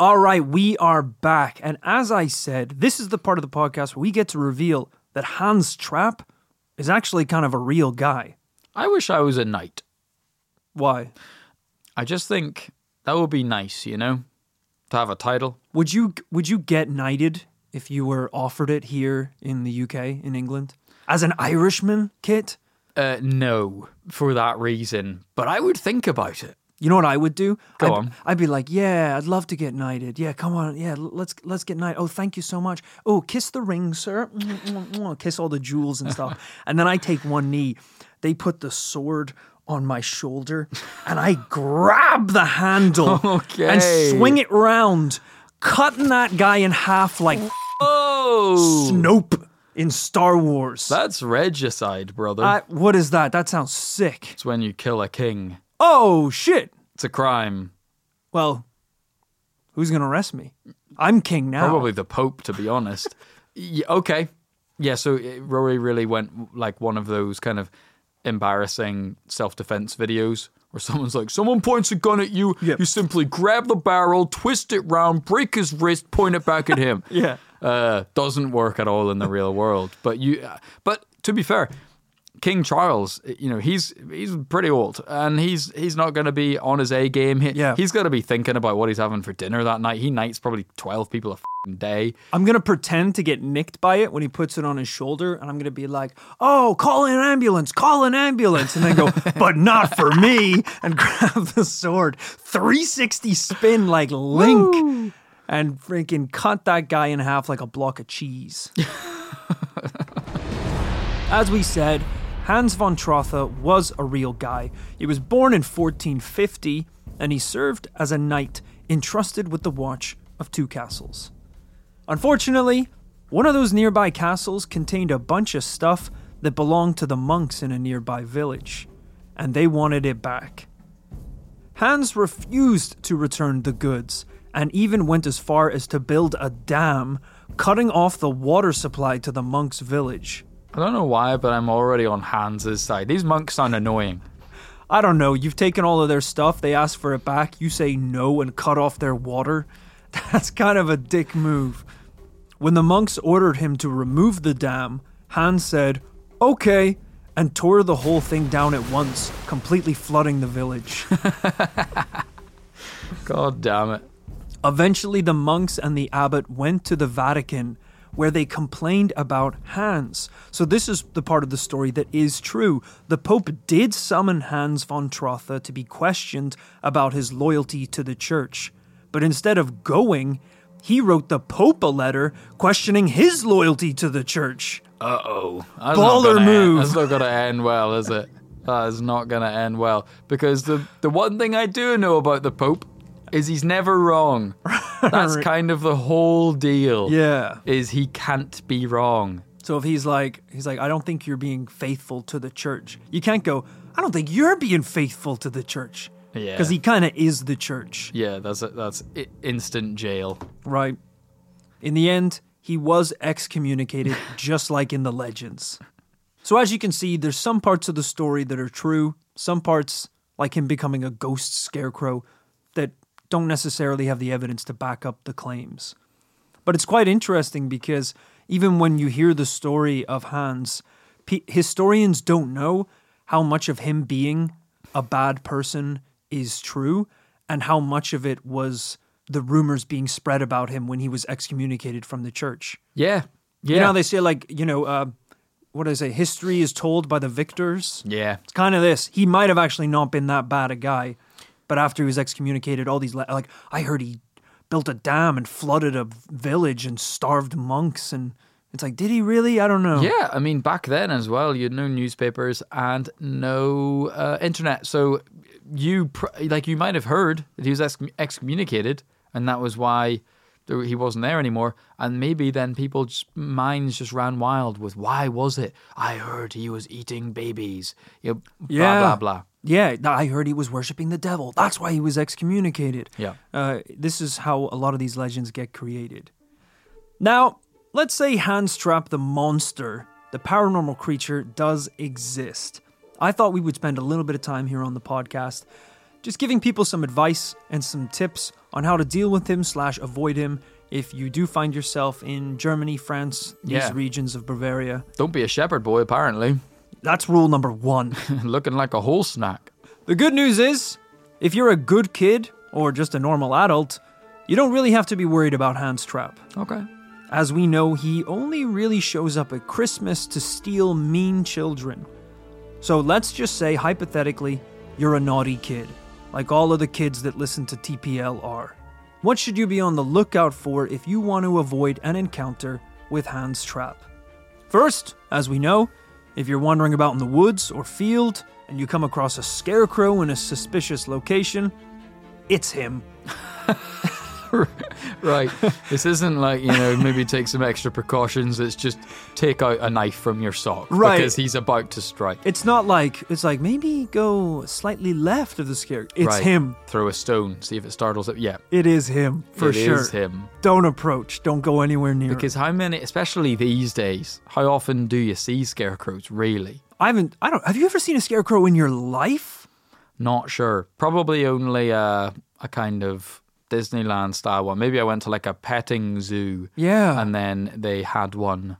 All right, we are back. And as I said, this is the part of the podcast where we get to reveal that Hans Trapp is actually kind of a real guy. I wish I was a knight. Why? I just think that would be nice, you know? To have a title. Would you would you get knighted if you were offered it here in the UK in England as an Irishman, Kit? Uh, no, for that reason. But I would think about it. You know what I would do? Go I'd, on. I'd be like, "Yeah, I'd love to get knighted. Yeah, come on. Yeah, let's let's get knighted. Oh, thank you so much. Oh, kiss the ring, sir. Kiss all the jewels and stuff. and then I take one knee. They put the sword on my shoulder, and I grab the handle and swing it round, cutting that guy in half like Oh! Snoke in Star Wars. That's regicide, brother. Uh, what is that? That sounds sick. it's when you kill a king. Oh shit. It's a crime. Well, who's gonna arrest me? I'm king now. Probably the Pope, to be honest. yeah, okay. Yeah, so uh, Rory really went like one of those kind of embarrassing self defense videos where someone's like, someone points a gun at you, Yep. you simply grab the barrel, twist it round, break his wrist, point it back at him. Yeah. Uh, doesn't work at all in the real world. But you, uh, but to be fair, King Charles, you know, he's he's pretty old, and he's he's not going to be on his A game. He, Yeah. he's got to be thinking about what he's having for dinner that night. He knights probably twelve people a day. I'm gonna pretend to get nicked by it when he puts it on his shoulder, and I'm gonna be like, "Oh, call an ambulance! Call an ambulance!" And then go, "But not for me!" and grab the sword, 360 spin like Link, and freaking cut that guy in half like a block of cheese. As we said, Hans von Trotha was a real guy. He was born in 1450, and he served as a knight entrusted with the watch of two castles. Unfortunately, one of those nearby castles contained a bunch of stuff that belonged to the monks in a nearby village, and they wanted it back. Hans refused to return the goods and even went as far as to build a dam, cutting off the water supply to the monks' village. I don't know why, but I'm already on Hans's side. These monks sound annoying. I don't know, you've taken all of their stuff, they ask for it back, you say no and cut off their water. That's kind of a dick move. When the monks ordered him to remove the dam, Hans said, okay, and tore the whole thing down at once, completely flooding the village. God damn it. Eventually, the monks and the abbot went to the Vatican, where they complained about Hans. So, this is the part of the story that is true. The Pope did summon Hans von Trotha to be questioned about his loyalty to the church. But instead of going, he wrote the Pope a letter questioning his loyalty to the church. Uh oh. Baller move. End, that's not going to end well, is it? That is not going to end well. Because the, the one thing I do know about the Pope is he's never wrong. That's kind of the whole deal. Yeah. Is he can't be wrong. So if he's like, he's like, I don't think you're being faithful to the church. You can't go, I don't think you're being faithful to the church. Yeah. Because he kind of is the church. Yeah, that's that's i- instant jail. Right. In the end, he was excommunicated, just like in the legends. So, as you can see, there's some parts of the story that are true, some parts, like him becoming a ghost scarecrow, don't necessarily have the evidence to back up the claims. But it's quite interesting because even when you hear the story of Hans, pe- historians don't know how much of him being a bad person is true and how much of it was the rumors being spread about him when he was excommunicated from the church. Yeah. Yeah. You know, they say, like, you know, uh, what do they say? History is told by the victors. yeah. It's kind of this. He might have actually not been that bad a guy, but after he was excommunicated, all these, le- like, I heard he built a dam and flooded a village and starved monks. And it's like, did he really? I don't know. Yeah, I mean, back then as well, you had no newspapers and no uh, internet. So you, pr- like, you might have heard that he was excom- excommunicated, and that was why there- he wasn't there anymore. And maybe then people just minds just ran wild with why was it? I heard he was eating babies. You know, blah Yeah. blah blah. Yeah, I heard he was worshiping the devil. That's why he was excommunicated. Yeah. Uh, this is how a lot of these legends get created. Now, let's say Hans Trapp the monster, the paranormal creature, does exist. I thought we would spend a little bit of time here on the podcast just giving people some advice and some tips on how to deal with him slash avoid him if you do find yourself in Germany, France, these Yeah. regions of Bavaria. Don't be a shepherd boy. Apparently, That's rule number one. looking like a whole snack. The good news is, if you're a good kid or just a normal adult, you don't really have to be worried about Hans Trapp. Okay. As we know, he only really shows up at Christmas to steal mean children. So let's just say, hypothetically, you're a naughty kid, like all of the kids that listen to TPL are. What should you be on the lookout for if you want to avoid an encounter with Hans Trapp? First, as we know, if you're wandering about in the woods or field and you come across a scarecrow in a suspicious location, it's him. Right. this isn't like, you know, maybe take some extra precautions. It's just take out a knife from your sock. Right. Because he's about to strike. It's not like it's like maybe go slightly left of the scare. It's Right. him. Throw a stone, see if it startles it. Yeah. It is him for it sure. is him. Don't approach. Don't go anywhere near. Because how many, especially these days, how often do you see scarecrows, really? I haven't. I don't. Have you ever seen a scarecrow in your life? Not sure. Probably only a, a kind of Disneyland style one. Maybe I went to like a petting zoo Yeah. and then they had one.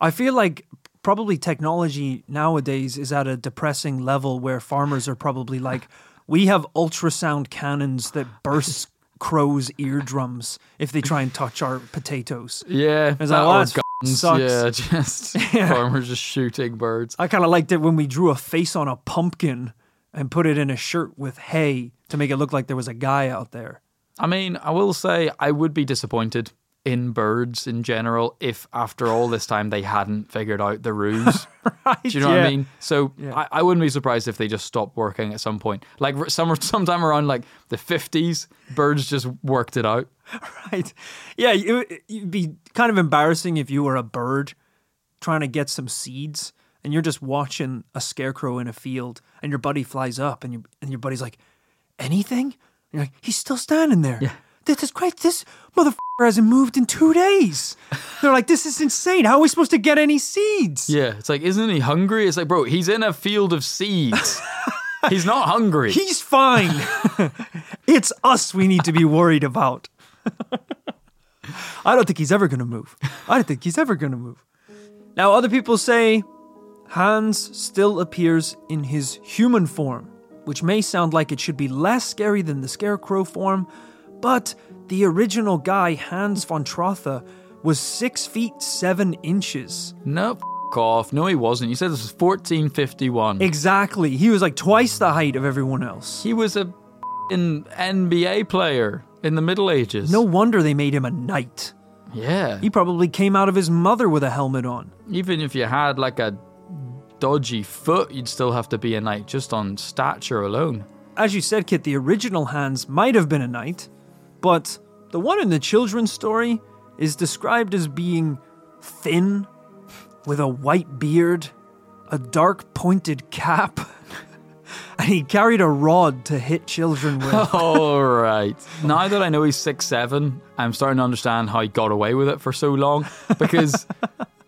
I feel like probably technology nowadays is at a depressing level where farmers are probably like, we have ultrasound cannons that burst crows' eardrums if they try and touch our potatoes. Yeah, It's that like, that guns. sucks. Yeah, just farmers just shooting birds. I kind of liked it when we drew a face on a pumpkin and put it in a shirt with hay to make it look like there was a guy out there. I mean, I will say I would be disappointed in birds in general if after all this time they hadn't figured out the ruse. Do you know what I mean? So I, I wouldn't be surprised if they just stopped working at some point. Like some sometime around like the 50s, birds just worked it out. Right. Yeah, it, it'd be kind of embarrassing if you were a bird trying to get some seeds and you're just watching a scarecrow in a field and your buddy flies up and, you, and your buddy's like, anything? You're like, he's still standing there. Yeah. This is great. This motherfucker hasn't moved in two days. They're like, this is insane. How are we supposed to get any seeds? Yeah, it's like, isn't he hungry? It's like, bro, he's in a field of seeds. he's not hungry. He's fine. it's us we need to be worried about. I don't think he's ever going to move. I don't think he's ever going to move. Now, other people say Hans still appears in his human form, which may sound like it should be less scary than the scarecrow form, but the original guy, Hans von Trotha, was six feet seven inches. no, f- off. No, he wasn't. You said this was 1451. Exactly. He was like twice the height of everyone else. he was a f***ing NBA player in the Middle Ages. No wonder they made him a knight. Yeah. He probably came out of his mother with a helmet on. Even if you had like a dodgy foot, you'd still have to be a knight just on stature alone. As you said, Kit, the original Hans might have been a knight, but the one in the children's story is described as being thin, with a white beard, a dark pointed cap, and he carried a rod to hit children with. All right. Now that I know he's six seven, I'm starting to understand how he got away with it for so long. Because,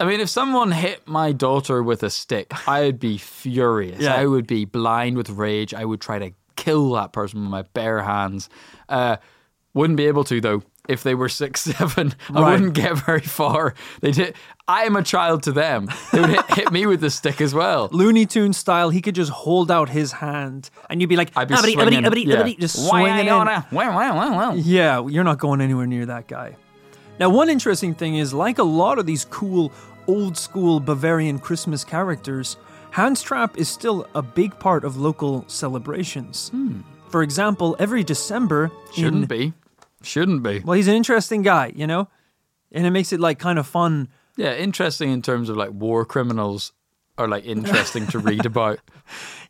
I mean, if someone hit my daughter with a stick, I'd be furious. Yeah. I would be blind with rage. I would try to kill that person with my bare hands. Uh, wouldn't be able to though. If they were six seven, I Right. wouldn't get very far. They did. I am a child to them. They would hit, hit me with the stick as well. Looney Tune style, he could just hold out his hand, and you'd be like, I'd be "Ubbity, swinging. ubbity, ubbity, yeah. ubbity," just swinging in. wanna- wow, wow, wow, wow. Yeah, you're not going anywhere near that guy. Now, one interesting thing is, like a lot of these cool old school Bavarian Christmas characters, Hans Trapp is still a big part of local celebrations. Hmm. For example, every December, Shouldn't in, be. Shouldn't be. well, he's an interesting guy, you know, and it makes it like kind of fun. Yeah, interesting in terms of like war criminals are like interesting to read about.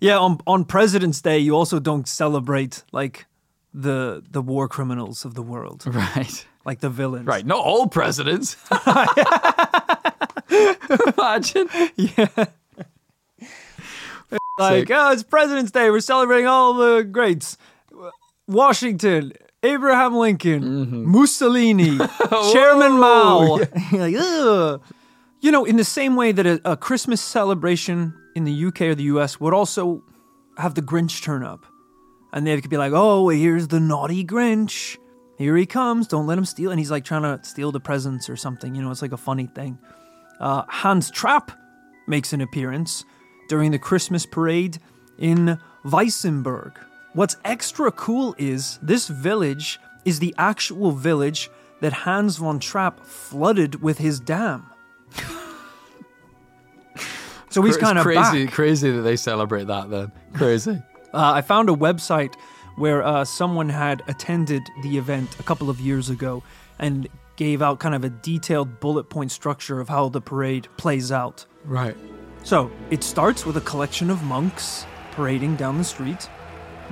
Yeah, on on President's Day, you also don't celebrate like the the war criminals of the world, Right. Like the villains. Right. Not all presidents. Imagine. Yeah. Like, oh, it's President's Day. We're celebrating all the greats. Washington, Abraham Lincoln, Mm-hmm. Mussolini, Chairman Mao. Like, ugh. You know, in the same way that a, a Christmas celebration in the UK or the US would also have the Grinch turn up. And they could be like, oh, here's the naughty Grinch. Here he comes. Don't let him steal. And he's like trying to steal the presents or something. You know, it's like a funny thing. Uh, Hans Trapp makes an appearance during the Christmas parade in Weissenburg. What's extra cool is this village is the actual village that Hans von Trapp flooded with his dam. so he's kind of crazy. back. Crazy that they celebrate that. Then crazy. Uh, I found a website where uh, someone had attended the event a couple of years ago and gave out kind of a detailed bullet point structure of how the parade plays out. Right. So, it starts with a collection of monks parading down the street,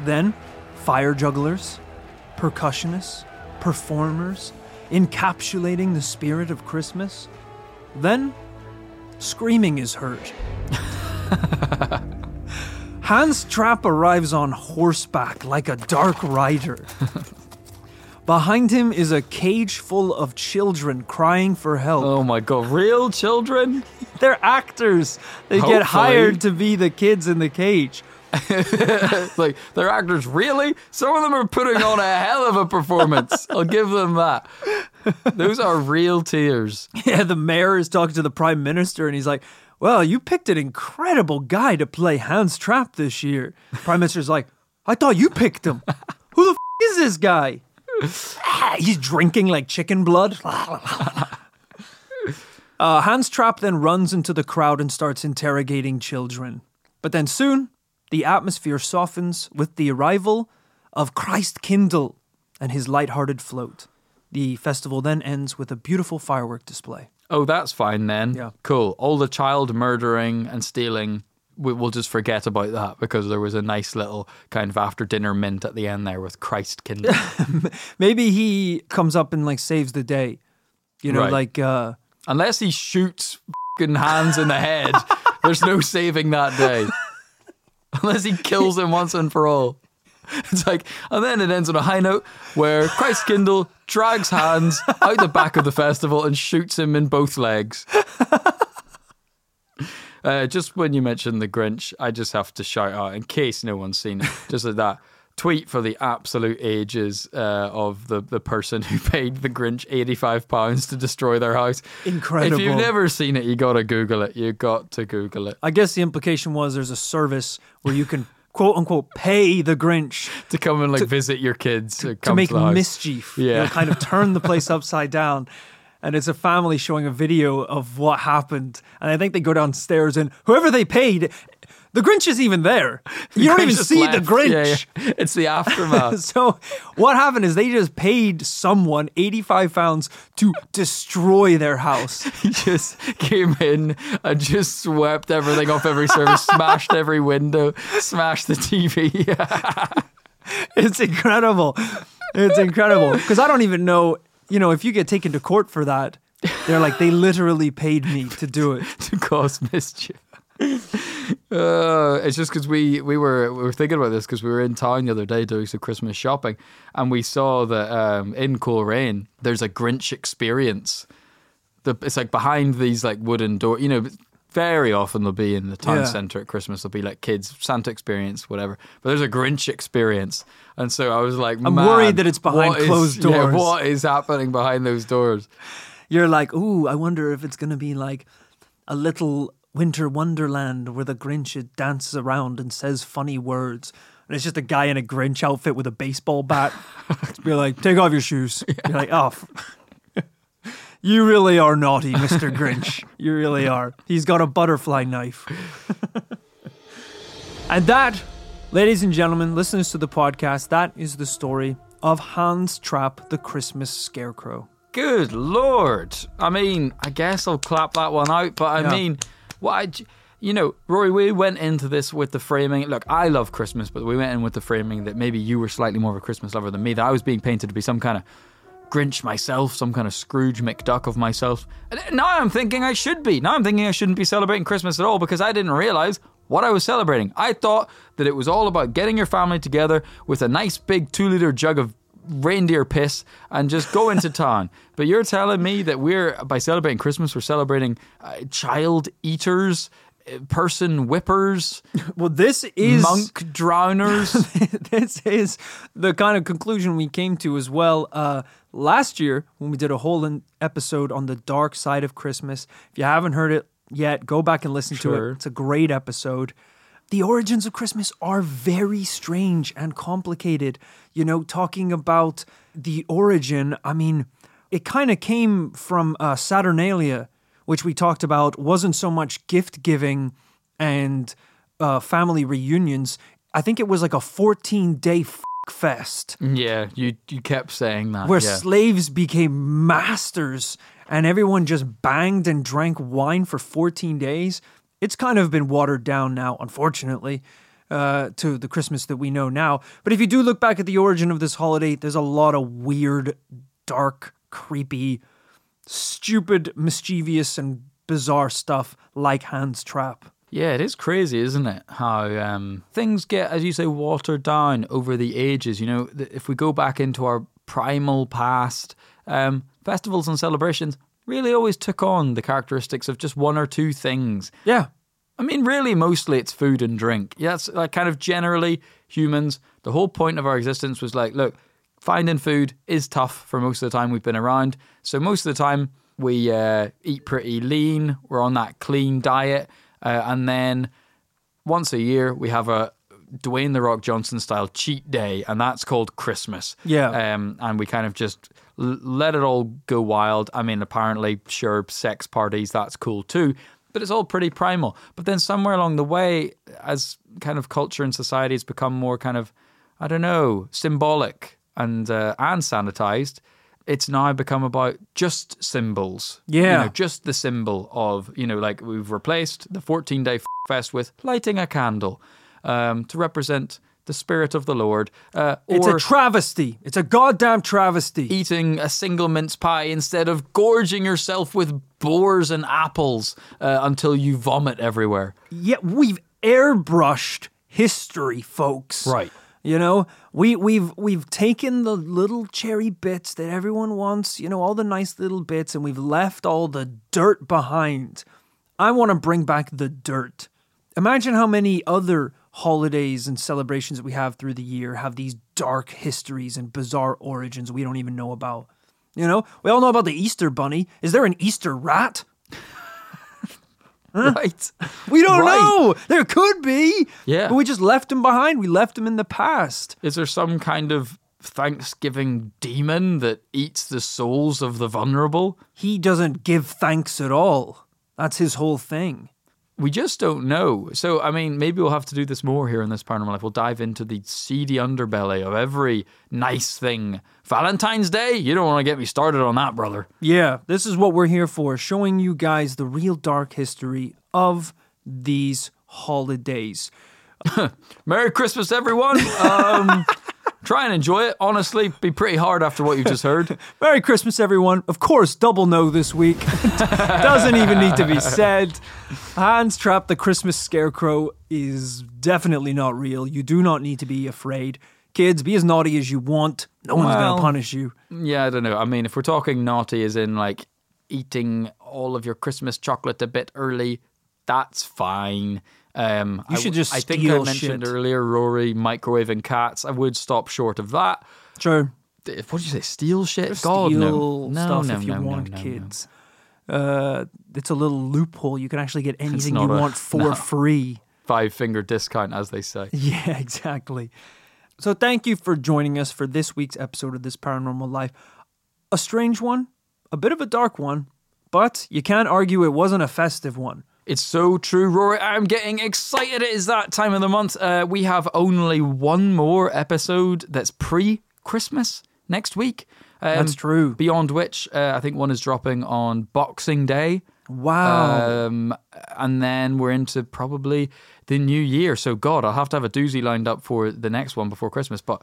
then fire jugglers, percussionists, performers, encapsulating the spirit of Christmas. Then, screaming is heard. Hans Trapp arrives on horseback like a dark rider. Behind him is a cage full of children crying for help. Oh my god. Real children. They're actors. They get hired to be the kids in the cage. It's like they're actors. Really? Some of them are putting on a hell of a performance. I'll give them that. Those are real tears. Yeah, the mayor is talking to the prime minister and he's like, Well, you picked an incredible guy to play Hans Trapp this year. Prime minister's like, I thought you picked him. Who the f- is this guy? Ah, he's drinking like chicken blood. uh, Hans Trapp then runs into the crowd and starts interrogating children. But then soon, the atmosphere softens with the arrival of Christkindl and his light-hearted float. The festival then ends with a beautiful firework display. Oh, that's fine then. Yeah. Cool. All the child murdering and stealing, we, we'll just forget about that because there was a nice little kind of after dinner mint at the end there with Christkindl. Maybe he comes up and like saves the day. You know, Right. like uh Unless he shoots fucking Hans in the head, there's no saving that day. Unless he kills him once and for all. It's like, and then it ends on a high note where Christkindl drags Hans out the back of the festival and shoots him in both legs. Uh, just when you mentioned the Grinch, I just have to shout out, in case no one's seen it, just like that tweet for the absolute ages uh, of the, the person who paid the Grinch £85 to destroy their house. Incredible. If you've never seen it, you got to Google it. You got to Google it I guess the implication was there's a service where you can quote unquote pay the Grinch to come and like visit your kids to, to come make to the house. mischief. Yeah. Kind of turn the place upside down. And it's a family showing a video of what happened. And I think they go downstairs and whoever they paid, the Grinch is even there. You don't even see left. the Grinch. Yeah, yeah. It's the aftermath. So what happened is they just paid someone 85 pounds to destroy their house. he just came in and just swept everything off every surface, smashed every window, smashed the TV. It's incredible. It's incredible. Because I don't even know, you know, if you get taken to court for that, they're like, they literally paid me to do it. to cause mischief. Uh, it's just because we, we were we were thinking about this because we were in town the other day doing some Christmas shopping and we saw that um, in Coleraine there's a Grinch experience. The, it's like behind these like wooden door. You know, very often they'll be in the town Yeah. centre at Christmas. There'll be like kids Santa experience, whatever. But there's a Grinch experience, and so I was like, I'm worried that it's behind what is- closed yeah, doors." what is happening behind those doors? You're like, ooh, I wonder if it's going to be like a little winter wonderland where the Grinch dances around and says funny words. And it's just a guy in a Grinch outfit with a baseball bat. You're like, take off your shoes. You're like, oh. f- You really are naughty, Mr. Grinch. You really are. He's got a butterfly knife. and that, ladies and gentlemen, listeners to the podcast, that is the story of Hans Trapp, the Christmas Scarecrow. Good lord! I mean, I guess I'll clap that one out. But I Yeah. mean, j- you know, Rory, we went into this with the framing. Look, I love Christmas, but we went in with the framing that maybe you were slightly more of a Christmas lover than me. That I was being painted to be some kind of Grinch myself, some kind of Scrooge McDuck of myself. And uh, now I'm thinking I should be. Now I'm thinking I shouldn't be celebrating Christmas at all because I didn't realize what I was celebrating. I thought that it was all about getting your family together with a nice big two liter jug of reindeer piss and just go into town. But you're telling me that we're, by celebrating Christmas, we're celebrating uh, child eaters, uh, person whippers, Well, this is monk drowners. this is the kind of conclusion we came to as well uh, last year when we did a whole in- episode on the dark side of Christmas. If you haven't heard it yet, go back and listen to it. It's a great episode. The origins of Christmas are very strange and complicated. You know, talking about the origin, I mean, it kind of came from uh, Saturnalia, which we talked about, wasn't so much gift giving and uh, family reunions. I think it was like a 14 day f- fest yeah, you you kept saying that. where yeah. slaves became masters and everyone just banged and drank wine for 14 days. It's kind of been watered down now, unfortunately, uh, to the Christmas that we know now. But if you do look back at the origin of this holiday, there's a lot of weird, dark, creepy, stupid, mischievous, and bizarre stuff like Hans Trapp. Yeah, it is crazy, isn't it? How um, things get, as you say, watered down over the ages. You know, if we go back into our primal past, um, festivals and celebrations really always took on the characteristics of just one or two things. Yeah. I mean, really, mostly it's food and drink. Yeah, it's like kind of generally humans. The whole point of our existence was like, look, finding food is tough for most of the time we've been around. So most of the time we uh, eat pretty lean. We're on that clean diet, uh, and then once a year we have a Dwayne the Rock Johnson style cheat day, and that's called Christmas. Yeah. Um, and we kind of just l- let it all go wild. I mean, apparently, sure, sex parties, that's cool too. But it's all pretty primal. But then somewhere along the way, as kind of culture and society has become more kind of, I don't know, symbolic and uh, and sanitized, it's now become about just symbols. You Yeah. know, just the symbol of, you know, like we've replaced the 14 day fest with lighting a candle um, to represent the spirit of the Lord. Uh, It's a travesty. It's a goddamn travesty. eating a single mince pie instead of gorging yourself with boars and apples uh, until you vomit everywhere. Yeah, we've airbrushed history, folks. Right. You know, we we've we've taken the little cherry bits that everyone wants, you know, all the nice little bits, and we've left all the dirt behind. I want to bring back the dirt. Imagine how many other holidays and celebrations that we have through the year have these dark histories and bizarre origins we don't even know about. You know, we all know about the Easter bunny. Is there an Easter rat? Right. We don't Right. know. There could be. Yeah. But we just left him behind. We left him in the past. Is there some kind of Thanksgiving demon that eats the souls of the vulnerable? He doesn't give thanks at all. That's his whole thing. We just don't know. So, I mean, maybe we'll have to do this more here in this paranormal life. We'll dive into the seedy underbelly of every nice thing. Valentine's Day? You don't want to get me started on that, brother. Yeah, this is what we're here for, showing you guys the real dark history of these holidays. Merry Christmas, everyone. Um, try and enjoy it. Honestly, be pretty hard after what you've just heard. Merry Christmas, everyone. Of course, double no this week. Doesn't even need to be said. Hans Trapp, the Christmas scarecrow, is definitely not real. You do not need to be afraid. Kids, be as naughty as you want. No one's going to punish you. Yeah, I don't know. I mean, if we're talking naughty, as in like eating all of your Christmas chocolate a bit early, that's fine. Um, You I should w- just I think I mentioned shit. earlier, Rory microwaving cats. I would stop short of that. Th- What did you say? Steal shit? God, no. steal No, stuff no, no, if you want kids. Uh, it's a little loophole. You can actually get anything you a- want for free. Five finger discount, as they say. Yeah, exactly. So thank you for joining us for this week's episode of This Paranormal Life. A strange one, a bit of a dark one, but you can't argue it wasn't a festive one. It's so true, Rory. I'm getting excited. It is that time of the month. Uh, we have only one more episode that's pre Christmas next week. Um, That's true. Beyond which, uh, I think one is dropping on Boxing Day. Wow. Um, and then we're into probably the new year. So, God, I'll have to have a doozy lined up for the next one before Christmas. But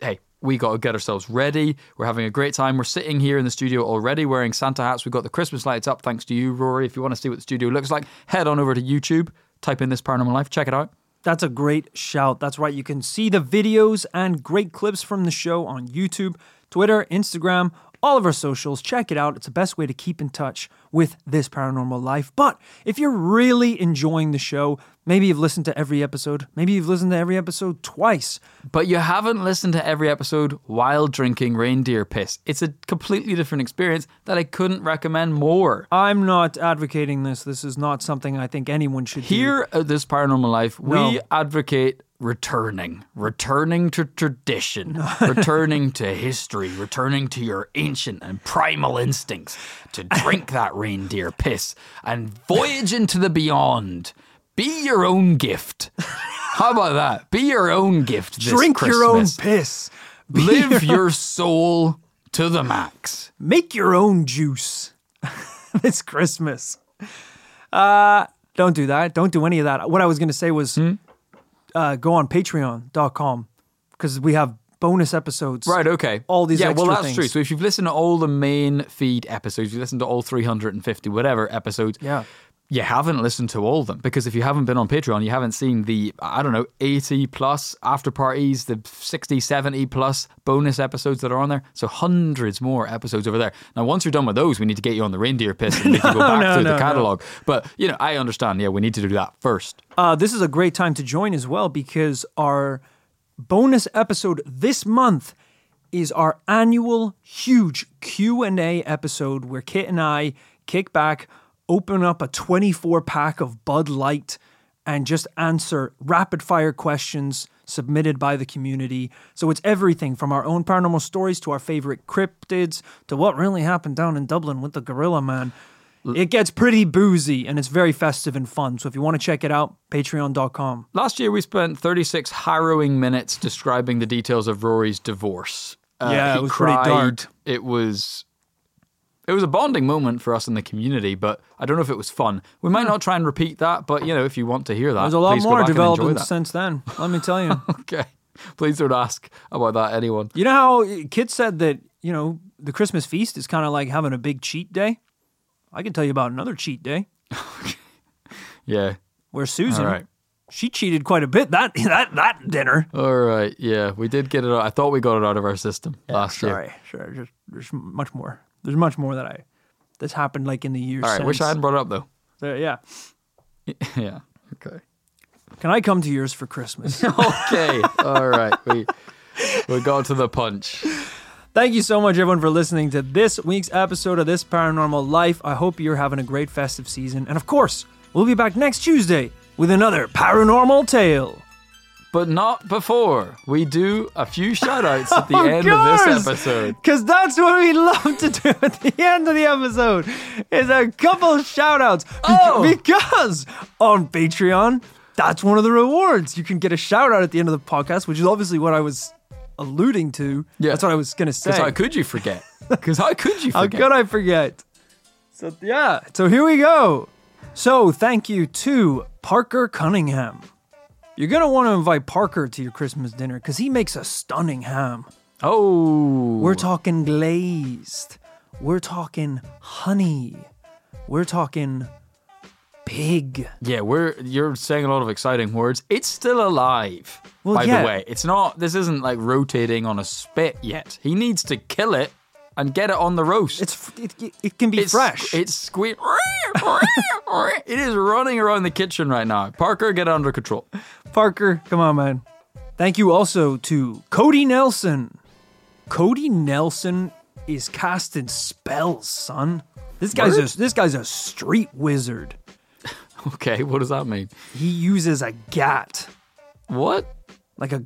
hey, we got to get ourselves ready. We're having a great time. We're sitting here in the studio already wearing Santa hats. We've got the Christmas lights up, thanks to you, Rory. If you want to see what the studio looks like, head on over to YouTube, type in this paranormal life, check it out. That's a great shout. That's right. You can see the videos and great clips from the show on YouTube, Twitter, Instagram, all of our socials. Check it out. It's the best way to keep in touch with this paranormal life. But if you're really enjoying the show, maybe you've listened to every episode, maybe you've listened to every episode twice. But you haven't listened to every episode while drinking reindeer piss. It's a completely different experience that I couldn't recommend more. I'm not advocating this. This is not something I think anyone should do. Here at This Paranormal Life, we advocate returning, returning to tradition, returning to history, returning to your ancient and primal instincts to drink that reindeer piss and voyage into the beyond. Be your own gift. How about that? Be your own gift. This Drink your own piss. Be Live your soul to the max. make your own juice this Christmas. Uh, don't do that. Don't do any of that. What I was going to say was Hmm? uh, go on patreon.com because we have bonus episodes. Right, okay. All these Yeah, well, that's things. true. So if you've listened to all the main feed episodes, you listened to all 350 whatever episodes, Yeah. You haven't listened to all of them because if you haven't been on Patreon, you haven't seen the, I don't know, 80 plus after parties, the 60, 70 plus bonus episodes that are on there. So hundreds more episodes over there. Now, once you're done with those, we need to get you on the reindeer piss and you go back no, through no, the no. catalog. But, you know, I understand. Yeah, we need to do that first. Uh, this is a great time to join as well because our bonus episode this month is our annual huge Q&A episode where Kit and I kick back, open up a 24 pack of Bud Light and just answer rapid fire questions submitted by the community. So it's everything from our own paranormal stories to our favorite cryptids to what really happened down in Dublin with the Gorilla Man. It gets pretty boozy and it's very festive and fun. So if you want to check it out, patreon.com. Last year, we spent 36 harrowing minutes describing the details of Rory's divorce. Uh, Yeah, it was pretty dark. It was. It was a bonding moment for us in the community, but I don't know if it was fun. We might not try and repeat that, but you know, if you want to hear that, There's a lot more development since then. Let me tell you. Okay, please don't ask about that, anyone. you know how uh, Kit said that, you know, the Christmas feast is kind of like having a big cheat day? I can tell you about another cheat day Yeah. where Susan, right. she cheated quite a bit that that that dinner. All right. Yeah, we did get it. Out. I thought we got it out of our system last year. Sorry, sure. Just, there's much more. There's much more that I that's happened like in the years. All right. Wish I hadn't brought it up though. So, yeah. yeah. Okay. Can I come to yours for Christmas? Okay. All right. We we got to the punch. Thank you so much, everyone, for listening to this week's episode of This Paranormal Life. I hope you're having a great festive season. And of course, we'll be back next Tuesday with another paranormal tale. But not before we do a few shout outs at the end of this episode. Because that's what we love to do at the end of the episode is a couple shout outs. Oh! Because on Patreon, that's one of the rewards. You can get a shout out at the end of the podcast, which is obviously what I was alluding to. Yeah. That's what I was going to say. Because how could you forget? Because how could you How forget? could I forget? So yeah, so here we go. So thank you to Parker Cunningham. You're gonna want to invite Parker to your Christmas dinner because he makes a stunning ham. Oh. We're talking glazed. We're talking honey. We're talking pig. Yeah, we're you're saying a lot of exciting words. It's still alive. Well, by yeah. the way, it's not. This isn't like rotating on a spit yet. He needs to kill it and get it on the roast. It's it, it can be it's fresh. It's squeak. it is running around the kitchen right now. Parker, get it under control. Parker, come on, man. Thank you also to Cody Nelson. Cody Nelson is casting spells, son. This guy's Word? a, this guy's a street wizard. Okay, what does that mean? He uses a gat, What? like a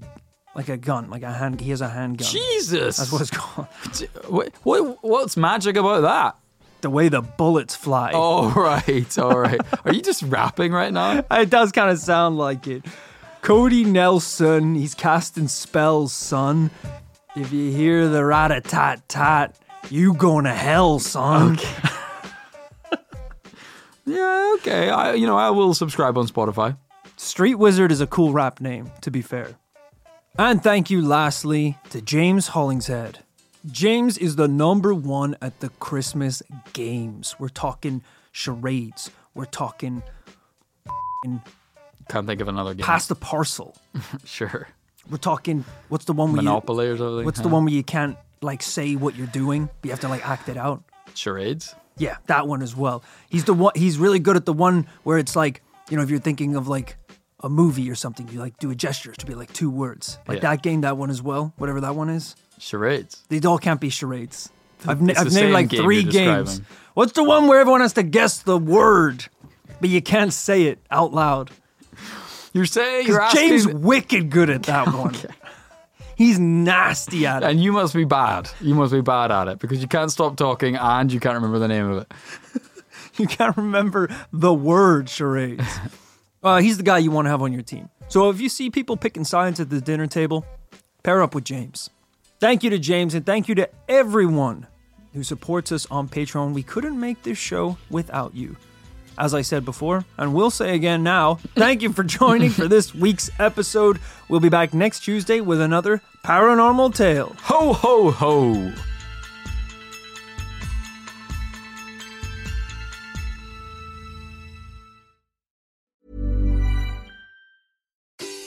like a gun, like a hand. He has a handgun. Jesus. That's what it's called. What, what, what's magic about that? The way the bullets fly. Oh, all right, all right. Are you just rapping right now? It does kind of sound like it. Cody Nelson, he's casting spells, son. If you hear the rat a tat tat, you going to hell, son. Yeah, okay. I, you know, I will subscribe on Spotify. Street Wizard is a cool rap name, to be fair. And thank you, lastly, to James Hollingshead. James is the number one at the Christmas games. We're talking charades. We're talking Can't think of another game. pass the parcel. Sure. We're talking what's the one where Monopoly you, or something. what's the one where you can't like say what you're doing, but you have to like act it out. Charades. Yeah, that one as well. He's the one. He's really good at the one where it's like you know if you're thinking of like a movie or something, you like do a gesture to be like two words. Like Yeah. that game, that one as well. Whatever that one is. Charades. They all can't be charades. I've, na- I've named like game three games. describing. What's the one where everyone has to guess the word, but you can't say it out loud? You're saying you're 'Cause asking, James wicked good at that one. He's nasty at it. and you must be bad. You must be bad at it because you can't stop talking and you can't remember the name of it. You can't remember the word charades. uh, he's the guy you want to have on your team. So if you see people picking sides at the dinner table, pair up with James. Thank you to James and thank you to everyone who supports us on Patreon. We couldn't make this show without you. As I said before, and will say again now, thank you for joining for this week's episode. We'll be back next Tuesday with another paranormal tale. Ho ho ho!